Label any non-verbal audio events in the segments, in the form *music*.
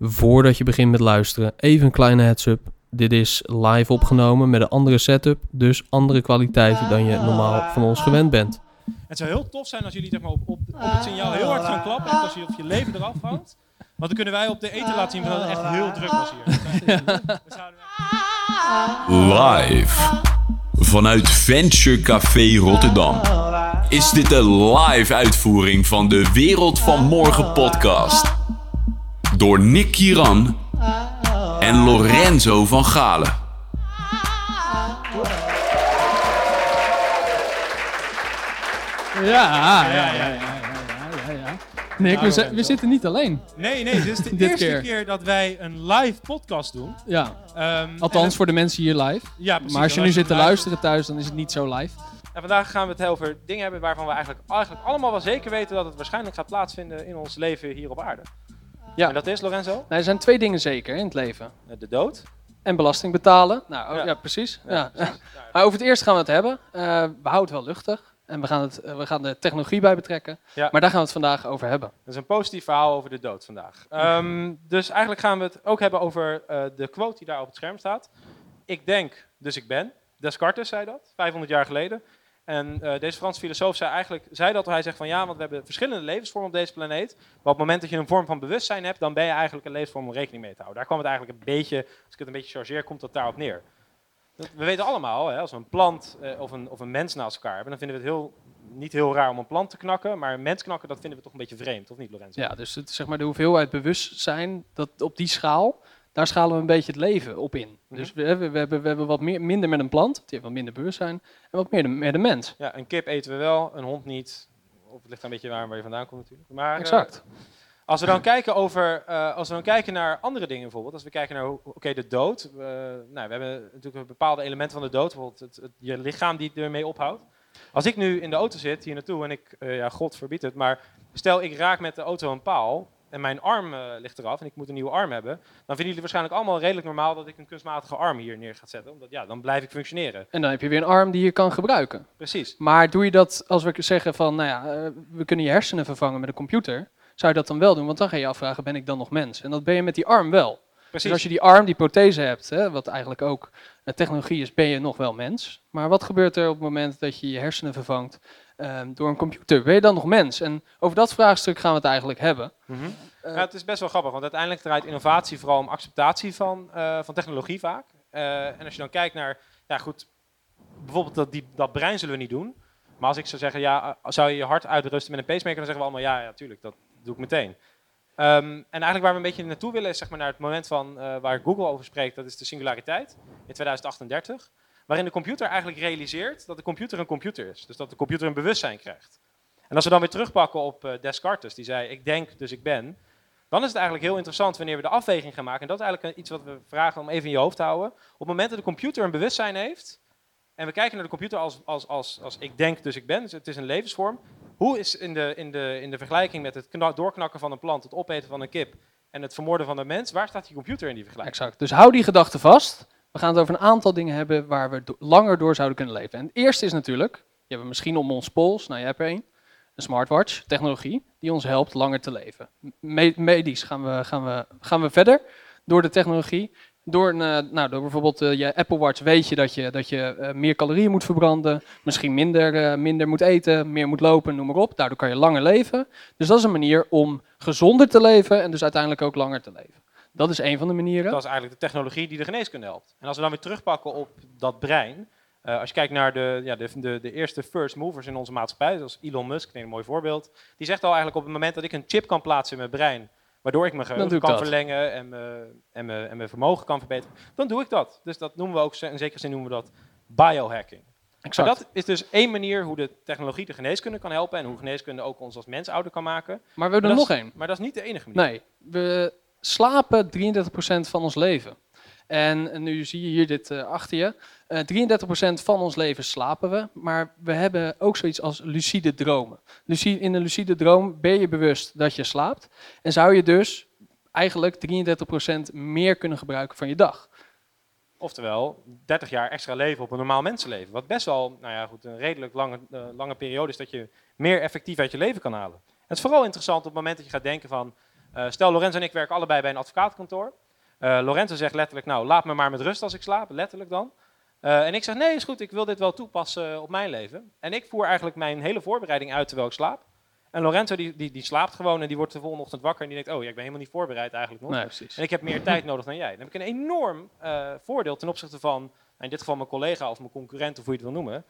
Voordat je begint met luisteren, even een kleine heads-up. Dit is live opgenomen met een andere setup, dus andere kwaliteiten dan je normaal van ons gewend bent. Het zou heel tof zijn als jullie zeg maar, op, op, op het signaal heel hard gaan klappen. Als je, of je leven eraf hangt. Want dan kunnen wij op de eten laten zien dat het echt heel druk was hier. We zouden- Live vanuit Venture Café Rotterdam is dit de live uitvoering van de Wereld van Morgen podcast. Door Nick Kieran en Lorenzo van Galen. Ja, ja, ja, ja, ja, ja. Nick, we, we zitten niet alleen. Nee, nee, dit is *laughs* de Dit eerste keer. keer. dat wij een live podcast doen. Ja, Ehm, althans en- voor de mensen hier live. ja, precies, Maar als je nu zit te live- luisteren thuis, dan is het niet zo live. En vandaag gaan we het over dingen hebben waarvan we eigenlijk, eigenlijk allemaal wel zeker weten dat het waarschijnlijk gaat plaatsvinden in ons leven hier op aarde. Ja. En dat is, Lorenzo, Nou, er zijn twee dingen zeker in het leven. eh, de dood. En belasting betalen. Nou, oh, Ja. ja. precies. Ja, precies. *laughs* Maar over het eerste gaan we het hebben. Eh, we houden het wel luchtig. En we gaan, het, eh, we gaan de technologie bij betrekken. Ja. Maar daar gaan we het vandaag over hebben. Dat is een positief verhaal over de dood vandaag. Ehm, dus eigenlijk gaan we het ook hebben over de quote die daar op het scherm staat. Ik denk, dus ik ben. Descartes zei dat, 500 jaar geleden. En eh, deze Franse filosoof zei eigenlijk zei dat hij zegt van ja, want we hebben verschillende levensvormen op deze planeet. Maar op het moment dat je een vorm van bewustzijn hebt, dan ben je eigenlijk een levensvorm om rekening mee te houden. Daar kwam het eigenlijk een beetje, als ik het een beetje chargeer, komt dat daarop neer. We weten allemaal, hè, als we een plant eh, of, een, of een mens naast elkaar hebben, dan vinden we het heel, niet heel raar om een plant te knakken. Maar een mens knakken, dat vinden we toch een beetje vreemd, of niet Lorenzo? Ja, dus het, zeg maar de hoeveelheid bewustzijn, dat op die schaal, daar schalen we een beetje het leven op in. Mhm. Dus we, we, we, hebben, we hebben wat meer, minder met een plant, die heeft wat minder bewustzijn, en wat meer de- met een mens. Ja, een kip eten we wel, een hond niet. Of het ligt een beetje waar, waar je vandaan komt natuurlijk. Maar, eh, Exact. als we dan kijken over, eh, als we dan kijken naar andere dingen bijvoorbeeld, als we kijken naar, oké, de dood. eh, nou, we hebben natuurlijk een bepaalde elementen van de dood, bijvoorbeeld het, het- je lichaam die ermee ophoudt. Als ik nu in de auto zit hier naartoe en ik, ja, God verbiedt het, maar stel ik raak met de auto een paal en mijn arm eh, ligt eraf en ik moet een nieuwe arm hebben, dan vinden jullie waarschijnlijk allemaal redelijk normaal dat ik een kunstmatige arm hier neer ga zetten, omdat ja, dan blijf ik functioneren. En dan heb je weer een arm die je kan gebruiken. Precies. Maar doe je dat als we zeggen van, nou ja, eh, we kunnen je hersenen vervangen met een computer, zou je dat dan wel doen? Want dan ga je je afvragen, ben ik dan nog mens? En dat ben je met die arm wel. Precies. Dus als je die arm, die prothese hebt, hè, wat eigenlijk ook eh, technologie is, ben je nog wel mens. Maar wat gebeurt er op het moment dat je je hersenen vervangt ehm, door een computer? Ben je dan nog mens? En over dat vraagstuk gaan we het eigenlijk hebben. Mhm. Eh, Ja, het is best wel grappig, want uiteindelijk draait innovatie vooral om acceptatie van, eh, van technologie vaak. Eh, en als je dan kijkt naar, ja goed, bijvoorbeeld dat, die, dat brein zullen we niet doen. Maar als ik zou zeggen, ja, zou je je hart uitrusten met een pacemaker, dan zeggen we allemaal, ja, ja, tuurlijk, dat doe ik meteen. Ehm, en eigenlijk waar we een beetje naartoe willen, is zeg maar naar het moment van, eh, waar Google over spreekt, dat is de singulariteit in 2038. Waarin de computer eigenlijk realiseert dat de computer een computer is. Dus dat de computer een bewustzijn krijgt. En als we dan weer terugpakken op eh, Descartes, die zei, ik denk, dus ik ben. Dan is het eigenlijk heel interessant wanneer we de afweging gaan maken. En dat is eigenlijk iets wat we vragen om even in je hoofd te houden. Op het moment dat de computer een bewustzijn heeft. En we kijken naar de computer als, als, als, als ik denk, dus ik ben. Dus het is een levensvorm. Hoe is in de, in de, in de vergelijking met het kna- doorknakken van een plant, het opeten van een kip en het vermoorden van een mens, waar staat die computer in die vergelijking? Exact. Dus hou die gedachte vast. We gaan het over een aantal dingen hebben waar we langer door zouden kunnen leven. En het eerste is natuurlijk, je hebt misschien om ons pols, nou je hebt er een, een smartwatch, technologie, die ons helpt langer te leven. Me- medisch gaan we, gaan, we, gaan we verder door de technologie. Door, een, eh, nou, door bijvoorbeeld eh, je Apple Watch weet je dat je, dat je eh, meer calorieën moet verbranden, misschien minder, minder moet eten, meer moet lopen, noem maar op. Daardoor kan je langer leven. Dus dat is een manier om gezonder te leven en dus uiteindelijk ook langer te leven. Dat is een van de manieren. Dat is eigenlijk de technologie die de geneeskunde helpt. En als we dan weer terugpakken op dat brein. eh, als je kijkt naar de, ja, de, de, de eerste first movers in onze maatschappij, zoals Elon Musk, een mooi voorbeeld. Die zegt al eigenlijk op het moment dat ik een chip kan plaatsen in mijn brein, waardoor ik mijn geheugen kan verlengen en mijn, en, mijn, en mijn vermogen kan verbeteren, dan doe ik dat. Dus dat noemen we ook, in zekere zin noemen we dat biohacking. Exact. Maar dat is dus één manier hoe de technologie de geneeskunde kan helpen en hoe geneeskunde ook ons als mens ouder kan maken. Maar we hebben er nog één. Maar dat is niet de enige manier. Nee, we slapen 33% van ons leven. En nu zie je hier dit eh, achter je. Eh 33% van ons leven slapen we, maar we hebben ook zoiets als lucide dromen. In een lucide droom ben je bewust dat je slaapt en zou je dus eigenlijk 33% meer kunnen gebruiken van je dag. Oftewel, 30 jaar extra leven op een normaal mensenleven. Wat best wel nou ja, goed, een redelijk lange, eh, lange periode is dat je meer effectief uit je leven kan halen. Het is vooral interessant op het moment dat je gaat denken van... Eh, stel, Lorenzo en ik werken allebei bij een advocatenkantoor. Eh, Lorenzo zegt letterlijk, nou, laat me maar met rust als ik slaap, letterlijk dan. Eh, en ik zeg, nee, is goed, ik wil dit wel toepassen op mijn leven. En ik voer eigenlijk mijn hele voorbereiding uit terwijl ik slaap. En Lorenzo die, die, die slaapt gewoon en die wordt de volgende ochtend wakker en die denkt, oh ja, ik ben helemaal niet voorbereid eigenlijk nog. Nee, precies. En ik heb meer tijd nodig dan jij. Dan heb ik een enorm voordeel ten opzichte van, nou, in dit geval mijn collega of mijn concurrent of hoe je het wil noemen.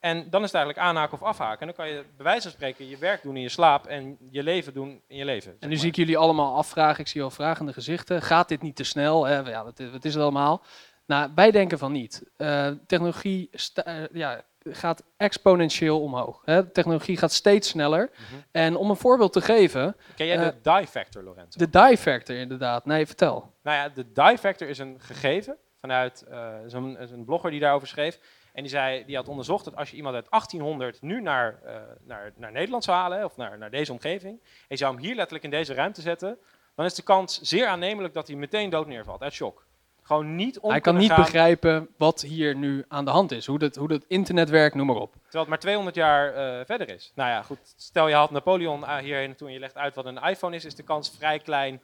En dan is het eigenlijk aanhaken of afhaken. En dan kan je bij wijze van spreken je werk doen in je slaap en je leven doen in je leven. En nu zie ik jullie allemaal afvragen, ik zie al vragende gezichten. Gaat dit niet te snel? Hè? Ja, wat, is- wat is het allemaal? Nou, wij denken van niet. Eh, technologie eh, ja, gaat exponentieel omhoog. Hè? Technologie gaat steeds sneller. Mhm. En om een voorbeeld te geven, Ken jij Eh, de die factor, Lorenzo? de die factor inderdaad. Nee, vertel. Nou ja, de die factor is een gegeven vanuit eh, zo'n blogger die daarover schreef. En die, zei, die had onderzocht dat als je iemand uit 1800 nu naar, eh, naar, naar Nederland zou halen, of naar, naar deze omgeving, en je zou hem hier letterlijk in deze ruimte zetten, dan is de kans zeer aannemelijk dat hij meteen dood neervalt, uit shock. Gewoon niet om Hij kan niet gaan, begrijpen wat hier nu aan de hand is. Hoe het, hoe internet werkt, noem maar op. terwijl het maar 200 jaar eh, verder is. Nou ja, goed, stel je haalt Napoleon eh, hierheen naartoe en je legt uit wat een iPhone is, is de kans vrij klein,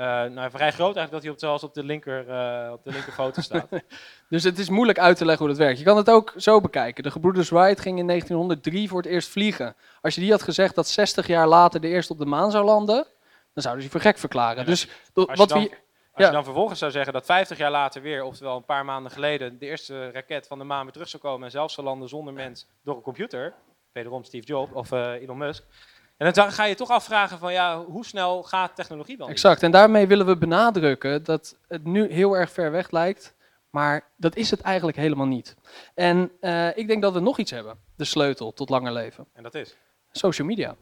eh, nou vrij groot eigenlijk dat hij op, zelfs op de linker, eh, op de linker foto staat. *laughs* Dus het is moeilijk uit te leggen hoe dat werkt. Je kan het ook zo bekijken. De gebroeders Wright gingen in 1903 voor het eerst vliegen. Als je die had gezegd dat 60 jaar later de eerste op de maan zou landen, dan zouden ze je voor gek verklaren. Ja, dus Als je wat dan- we... Als Ja. je dan vervolgens zou zeggen dat 50 jaar later weer, oftewel een paar maanden geleden, de eerste raket van de maan weer terug zou komen en zelfs zou landen zonder mens door een computer, wederom Steve Jobs of eh, Elon Musk, en dan ga je toch afvragen van ja, hoe snel gaat technologie dan? Exact. En daarmee willen we benadrukken dat het nu heel erg ver weg lijkt, maar dat is het eigenlijk helemaal niet. En eh, ik denk dat we nog iets hebben. De sleutel tot langer leven. En dat is. Social media.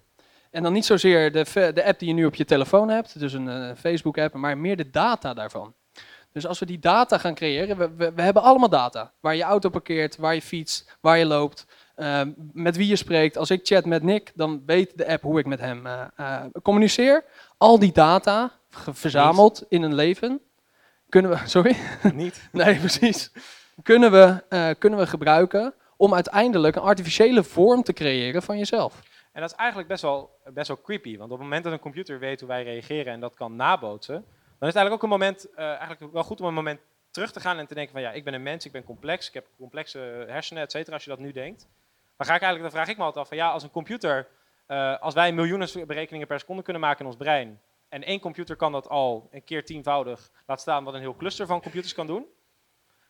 En dan niet zozeer de, de app die je nu op je telefoon hebt, dus een eh, Facebook-app, maar meer de data daarvan. Dus als we die data gaan creëren, we, we, we hebben allemaal data. Waar je auto parkeert, waar je fietst, waar je loopt, eh, met wie je spreekt. Als ik chat met Nick, dan weet de app hoe ik met hem eh, eh, communiceer. Al die data, verzameld in een leven, kunnen we... *laughs* Sorry? Niet. *laughs* Nee, precies. Kunnen we, eh, kunnen we gebruiken om uiteindelijk een artificiële vorm te creëren van jezelf. En dat is eigenlijk best wel, best wel creepy, want op het moment dat een computer weet hoe wij reageren en dat kan nabootsen, dan is het eigenlijk ook een moment, eigenlijk wel goed om een moment terug te gaan en te denken van ja, ik ben een mens, ik ben complex, ik heb complexe hersenen, et cetera, als je dat nu denkt. Dan, ga ik eigenlijk, dan vraag ik me altijd af van ja, als een computer, eh, als wij miljoenen berekeningen per seconde kunnen maken in ons brein, en één computer kan dat al een keer tienvoudig, laat staan wat een heel cluster van computers kan doen,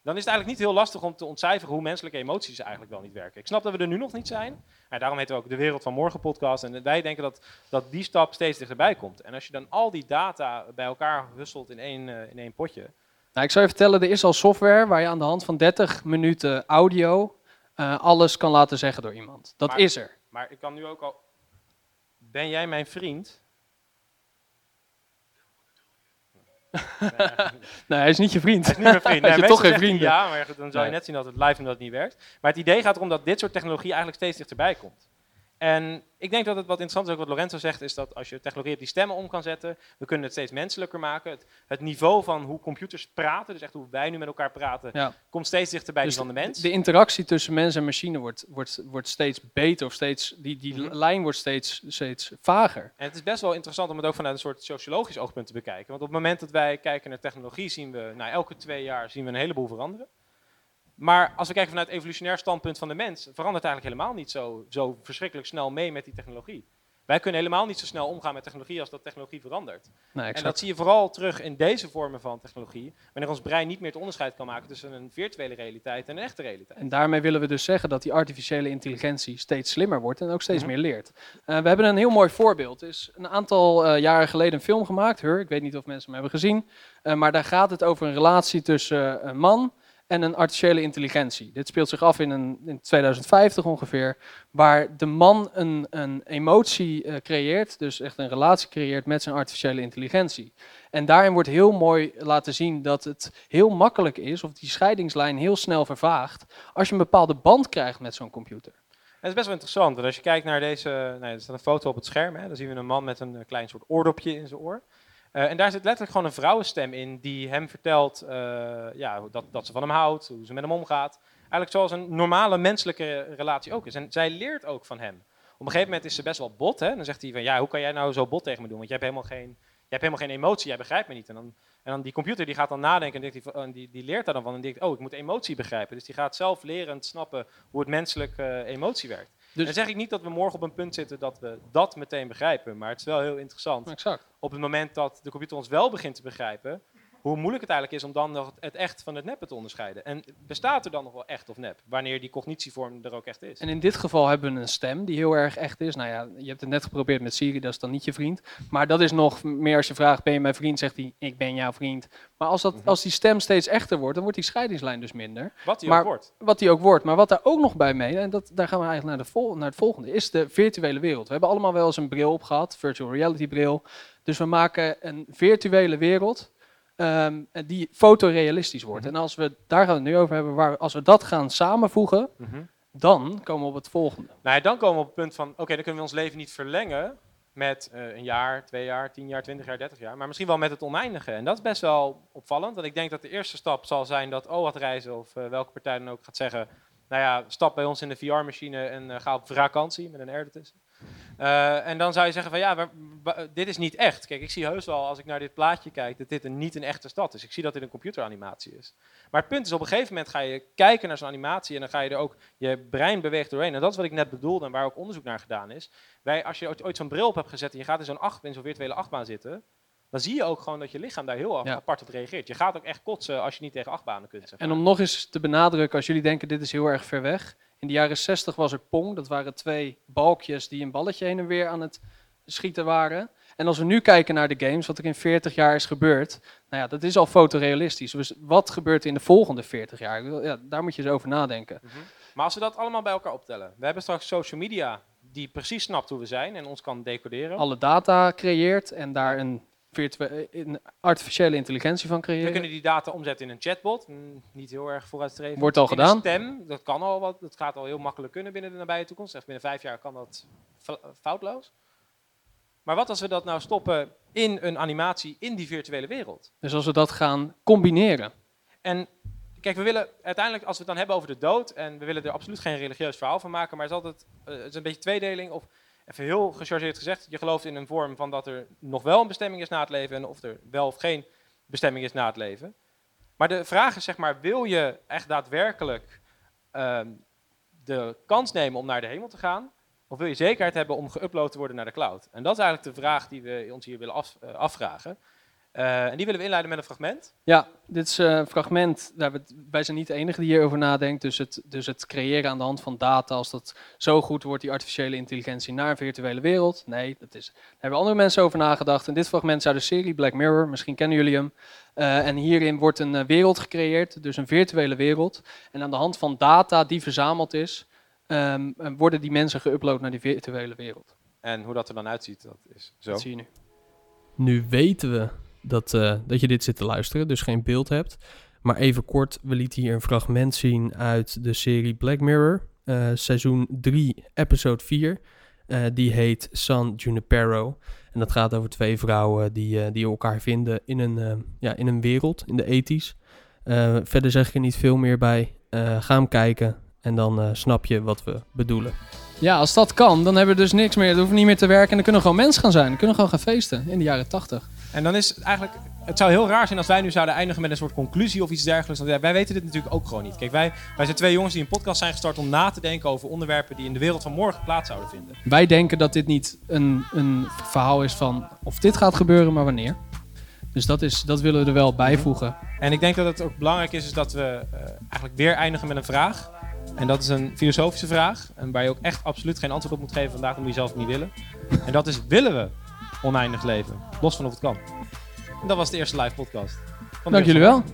dan is het eigenlijk niet heel lastig om te ontcijferen hoe menselijke emoties eigenlijk wel niet werken. Ik snap dat we er nu nog niet zijn. Maar daarom heet we ook de Wereld van Morgen podcast. En wij denken dat, dat die stap steeds dichterbij komt. En als je dan al die data bij elkaar husselt in één, eh, in één potje. Nou, ik zou je vertellen, er is al software waar je aan de hand van 30 minuten audio eh, alles kan laten zeggen door iemand. Dat Maar- is er. Maar ik kan nu ook al... Ben jij mijn vriend? *laughs* Nee, hij is niet je vriend. Hij is niet mijn vriend. *laughs* Je toch geen vrienden? Ja, maar dan zou je Nee. net zien dat het live en dat het niet werkt. Maar het idee gaat erom dat dit soort technologie eigenlijk steeds dichterbij komt. En ik denk dat het wat interessant is, ook wat Lorenzo zegt, is dat als je technologie op die stemmen om kan zetten, we kunnen het steeds menselijker maken. Het, het niveau van hoe computers praten, dus echt hoe wij nu met elkaar praten, Ja. komt steeds dichterbij Dus die van de mens. De interactie tussen mens en machine wordt, wordt, wordt steeds beter, of steeds, die, die Mhm. lijn wordt steeds, steeds vager. En het is best wel interessant om het ook vanuit een soort sociologisch oogpunt te bekijken. Want op het moment dat wij kijken naar technologie, zien we, nou, elke twee jaar zien we een heleboel veranderen. Maar als we kijken vanuit het evolutionair standpunt van de mens, verandert eigenlijk helemaal niet zo, zo verschrikkelijk snel mee met die technologie. Wij kunnen helemaal niet zo snel omgaan met technologie als dat technologie verandert. En dat zie je vooral terug in deze vormen van technologie, wanneer ons brein niet meer het onderscheid kan maken tussen een virtuele realiteit en een echte realiteit. En daarmee willen we dus zeggen dat die artificiële intelligentie steeds slimmer wordt en ook steeds Mhm. meer leert. Eh, we hebben een heel mooi voorbeeld. Er is een aantal eh, jaren geleden een film gemaakt, Her. Ik weet niet of mensen hem hebben gezien. Eh, maar daar gaat het over een relatie tussen een man en een artificiële intelligentie. Dit speelt zich af in, een, in 2050 ongeveer, waar de man een, een emotie eh, creëert, dus echt een relatie creëert met zijn artificiële intelligentie. En daarin wordt heel mooi laten zien dat het heel makkelijk is, of die scheidingslijn heel snel vervaagt, als je een bepaalde band krijgt met zo'n computer. Het is best wel interessant, want als je kijkt naar deze, nou, er staat een foto op het scherm, hè, dan zien we een man met een eh, klein soort oordopje in zijn oor. Eh, en daar zit letterlijk gewoon een vrouwenstem in die hem vertelt eh, ja, dat, dat ze van hem houdt, hoe ze met hem omgaat. Eigenlijk zoals een normale menselijke relatie ook is. En zij leert ook van hem. Op een gegeven moment is ze best wel bot. Hè? Dan zegt hij van, ja, hoe kan jij nou zo bot tegen me doen? Want je hebt helemaal geen, hebt helemaal geen emotie, jij begrijpt me niet. En dan, en dan die computer die gaat dan nadenken en die, die, die leert daar dan van en denkt, oh, ik moet emotie begrijpen. Dus die gaat zelf lerend snappen hoe het menselijk eh, emotie werkt. Dus- dan zeg ik niet dat we morgen op een punt zitten dat we dat meteen begrijpen, maar het is wel heel interessant Exact. op het moment dat de computer ons wel begint te begrijpen, hoe moeilijk het eigenlijk is om dan nog het echt van het neppe te onderscheiden. En bestaat er dan nog wel echt of nep, wanneer die cognitievorm er ook echt is? En in dit geval hebben we een stem die heel erg echt is. Nou ja, je hebt het net geprobeerd met Siri, dat is dan niet je vriend. Maar dat is nog meer als je vraagt, ben je mijn vriend? Zegt hij, ik ben jouw vriend. Maar als, dat, Mhm. als die stem steeds echter wordt, dan wordt die scheidingslijn dus minder. Wat die maar- ook wordt. Wat die ook wordt. Maar wat daar ook nog bij mee, en dat, daar gaan we eigenlijk naar, de vol, naar het volgende, is de virtuele wereld. We hebben allemaal wel eens een bril op gehad, virtual reality bril. Dus we maken een virtuele wereld ehm, die fotorealistisch wordt. Mhm. En als we, daar gaan we het nu over hebben, waar, als we dat gaan samenvoegen, dan komen we op het volgende. Nou ja, dan komen we op het punt van, oké, dan kunnen we ons leven niet verlengen met eh, een jaar, twee jaar, tien jaar, twintig jaar, dertig jaar, maar misschien wel met het oneindige. En dat is best wel opvallend, want ik denk dat de eerste stap zal zijn dat OWAT reizen of eh, welke partij dan ook gaat zeggen, nou ja, stap bij ons in de VR-machine en eh, ga op vakantie met een R ertussen. Eh, en dan zou je zeggen van ja, maar, dit is niet echt. Kijk, ik zie heus wel als ik naar dit plaatje kijk dat dit een, niet een echte stad is. Ik zie dat dit een computeranimatie is. Maar het punt is, op een gegeven moment ga je kijken naar zo'n animatie en dan ga je er ook, je brein beweegt doorheen. En dat is wat ik net bedoelde en waar ook onderzoek naar gedaan is. Wij, als je ooit, zo'n bril op hebt gezet en je gaat in zo'n acht, in zo'n virtuele achtbaan zitten, dan zie je ook gewoon dat je lichaam daar heel Ja. apart op reageert. Je gaat ook echt kotsen als je niet tegen achtbanen kunt. zeg En om nog eens te benadrukken, als jullie denken dit is heel erg ver weg. In de jaren 60 was er Pong. Dat waren twee balkjes die een balletje heen en weer aan het schieten waren. En als we nu kijken naar de games, wat er in 40 jaar is gebeurd. Nou ja, dat is al fotorealistisch. Dus wat gebeurt er in de volgende 40 jaar? Ja, daar moet je eens over nadenken. Mhm. Maar als we dat allemaal bij elkaar optellen. We hebben straks social media die precies snapt hoe we zijn en ons kan decoderen. Alle data creëert en daar een, een artificiële intelligentie van We creëren. kunnen die data omzetten in een chatbot. Mm, niet heel erg vooruitstrevend. Wordt al In gedaan. Een stem, dat kan al wat. Dat gaat al heel makkelijk kunnen binnen de nabije toekomst. Echt binnen vijf jaar kan dat foutloos. Maar wat als we dat nou stoppen in een animatie in die virtuele wereld? Dus als we dat gaan combineren. En kijk, we willen uiteindelijk, als we het dan hebben over de dood, en we willen er absoluut geen religieus verhaal van maken, maar het is altijd eh, het is een beetje tweedeling. Of even heel gechargeerd gezegd, je gelooft in een vorm van dat er nog wel een bestemming is na het leven en of er wel of geen bestemming is na het leven. Maar de vraag is zeg maar, wil je echt daadwerkelijk ehm, de kans nemen om naar de hemel te gaan? Of wil je zekerheid hebben om geüpload te worden naar de cloud? En dat is eigenlijk de vraag die we ons hier willen eh, afvragen. Eh, en die willen we inleiden met een fragment. Ja, dit is eh, een fragment. Daar we, wij zijn niet de enige die hierover nadenkt. Dus het, dus het creëren aan de hand van data, als dat zo goed wordt, die artificiële intelligentie naar een virtuele wereld. Nee, dat is, daar hebben andere mensen over nagedacht. En dit fragment is uit de serie Black Mirror. Misschien kennen jullie hem. Eh, en hierin wordt een wereld gecreëerd, dus een virtuele wereld. En aan de hand van data die verzameld is, ehm, eh, worden die mensen geüpload naar die virtuele wereld. En hoe dat er dan uitziet, dat is zo. Dat zie je nu. Nu weten we dat, eh, dat je dit zit te luisteren, dus geen beeld hebt. Maar even kort, we lieten hier een fragment zien uit de serie Black Mirror, eh, seizoen 3, episode 4. Eh, die heet San Junipero. En dat gaat over twee vrouwen die, die elkaar vinden in een, ja, in een wereld, in de ethisch. Verder zeg ik er niet veel meer bij. Ga hem kijken en dan snap je wat we bedoelen. Ja, als dat kan, dan hebben we dus niks meer. Dan hoeven we niet meer te werken en dan kunnen we gewoon mens gaan zijn. Dan kunnen we gewoon gaan feesten in de jaren 80. En dan is het eigenlijk, het zou heel raar zijn als wij nu zouden eindigen met een soort conclusie of iets dergelijks. Want ja, wij weten dit natuurlijk ook gewoon niet. Kijk, wij, wij zijn twee jongens die een podcast zijn gestart om na te denken over onderwerpen die in de wereld van morgen plaats zouden vinden. Wij denken dat dit niet een, een verhaal is van of dit gaat gebeuren, maar wanneer. Dus dat, is, dat willen we er wel bijvoegen. En ik denk dat het ook belangrijk is, is dat we eh, eigenlijk weer eindigen met een vraag. En dat is een filosofische vraag. En waar je ook echt absoluut geen antwoord op moet geven vandaag, omdat je zelf niet willen. En dat is, willen we oneindig leven. Los van of het kan. En dat was de eerste live podcast. Dank jullie wel.